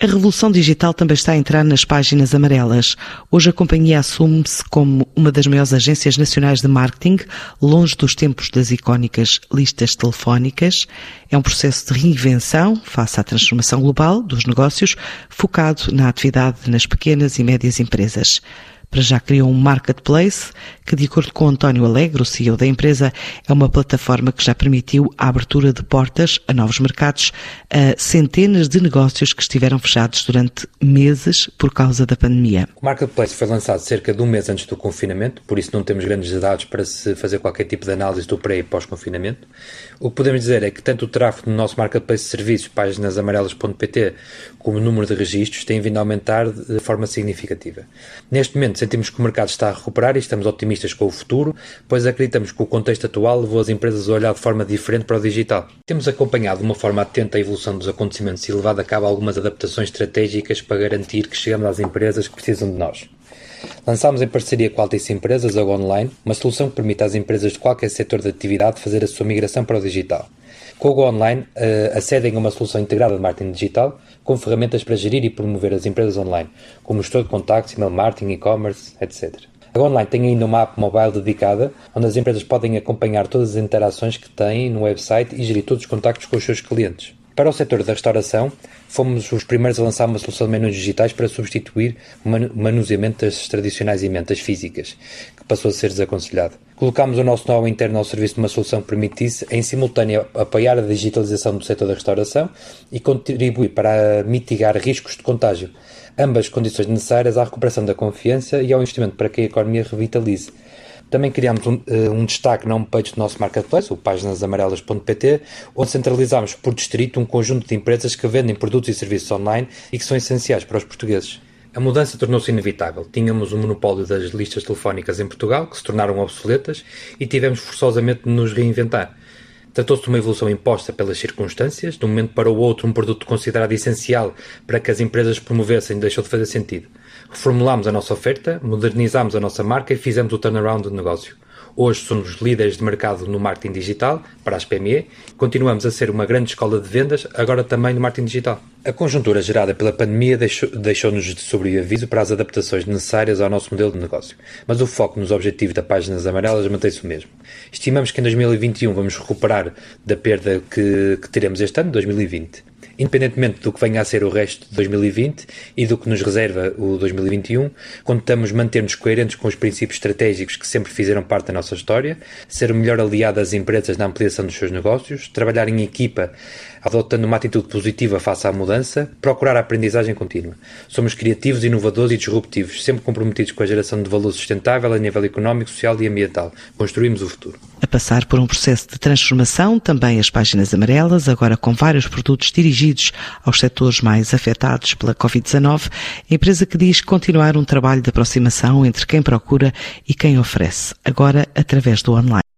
A revolução digital também está a entrar nas páginas amarelas. Hoje a companhia assume-se como uma das maiores agências nacionais de marketing, longe dos tempos das icónicas listas telefónicas. É um processo de reinvenção face à transformação global dos negócios, focado na atividade nas pequenas e médias empresas. Para já criou um marketplace que, de acordo com António Alegre, o CEO da empresa, é uma plataforma que já permitiu a abertura de portas a novos mercados a centenas de negócios que estiveram fechados durante meses por causa da pandemia. O marketplace foi lançado cerca de um mês antes do confinamento, por isso não temos grandes dados para se fazer qualquer tipo de análise do pré e pós-confinamento. O que podemos dizer é que tanto o tráfego no nosso marketplace de serviços, páginas amarelas.pt, como o número de registros tem vindo a aumentar de forma significativa. Neste momento, sentimos que o mercado está a recuperar e estamos otimistas com o futuro, pois acreditamos que o contexto atual levou as empresas a olhar de forma diferente para o digital. Temos acompanhado de uma forma atenta a evolução dos acontecimentos e levado a cabo algumas adaptações estratégicas para garantir que chegamos às empresas que precisam de nós. Lançámos em parceria com a Altice Empresas a Online, uma solução que permite às empresas de qualquer setor de atividade fazer a sua migração para o digital. Com o Online, acedem a uma solução integrada de marketing digital com ferramentas para gerir e promover as empresas online, como gestor de contactos, email marketing, e-commerce, etc. A Online tem ainda uma app mobile dedicada, onde as empresas podem acompanhar todas as interações que têm no website e gerir todos os contactos com os seus clientes. Para o setor da restauração, fomos os primeiros a lançar uma solução de menus digitais para substituir o manuseamento das tradicionais emendas físicas, que passou a ser desaconselhado. Colocámos o nosso know interno ao serviço de uma solução que permitisse, em simultâneo, apoiar a digitalização do setor da restauração e contribuir para mitigar riscos de contágio, ambas condições necessárias à recuperação da confiança e ao investimento para que a economia revitalize. Também criámos um, uh, um destaque na homepage do nosso marketplace, o páginasamarelas.pt, onde centralizámos por distrito um conjunto de empresas que vendem produtos e serviços online e que são essenciais para os portugueses. A mudança tornou-se inevitável. Tínhamos o monopólio das listas telefónicas em Portugal, que se tornaram obsoletas, e tivemos forçosamente de nos reinventar. Tratou-se de uma evolução imposta pelas circunstâncias, de um momento para o outro, um produto considerado essencial para que as empresas promovessem deixou de fazer sentido. Reformulámos a nossa oferta, modernizámos a nossa marca e fizemos o turnaround do negócio. Hoje somos líderes de mercado no marketing digital para as PME. Continuamos a ser uma grande escola de vendas, agora também no marketing digital. A conjuntura gerada pela pandemia deixou-nos deixou de sobreaviso para as adaptações necessárias ao nosso modelo de negócio. Mas o foco nos objetivos da Páginas Amarelas mantém-se o mesmo. Estimamos que em 2021 vamos recuperar da perda que, que teremos este ano, 2020 independentemente do que venha a ser o resto de 2020 e do que nos reserva o 2021, contamos manter-nos coerentes com os princípios estratégicos que sempre fizeram parte da nossa história, ser o melhor aliado das empresas na ampliação dos seus negócios, trabalhar em equipa adotando uma atitude positiva face à mudança, procurar a aprendizagem contínua. Somos criativos, inovadores e disruptivos, sempre comprometidos com a geração de valor sustentável a nível económico, social e ambiental. Construímos o futuro. A passar por um processo de transformação, também as páginas amarelas, agora com vários produtos dirigidos aos setores mais afetados pela Covid-19, a empresa que diz continuar um trabalho de aproximação entre quem procura e quem oferece, agora através do online.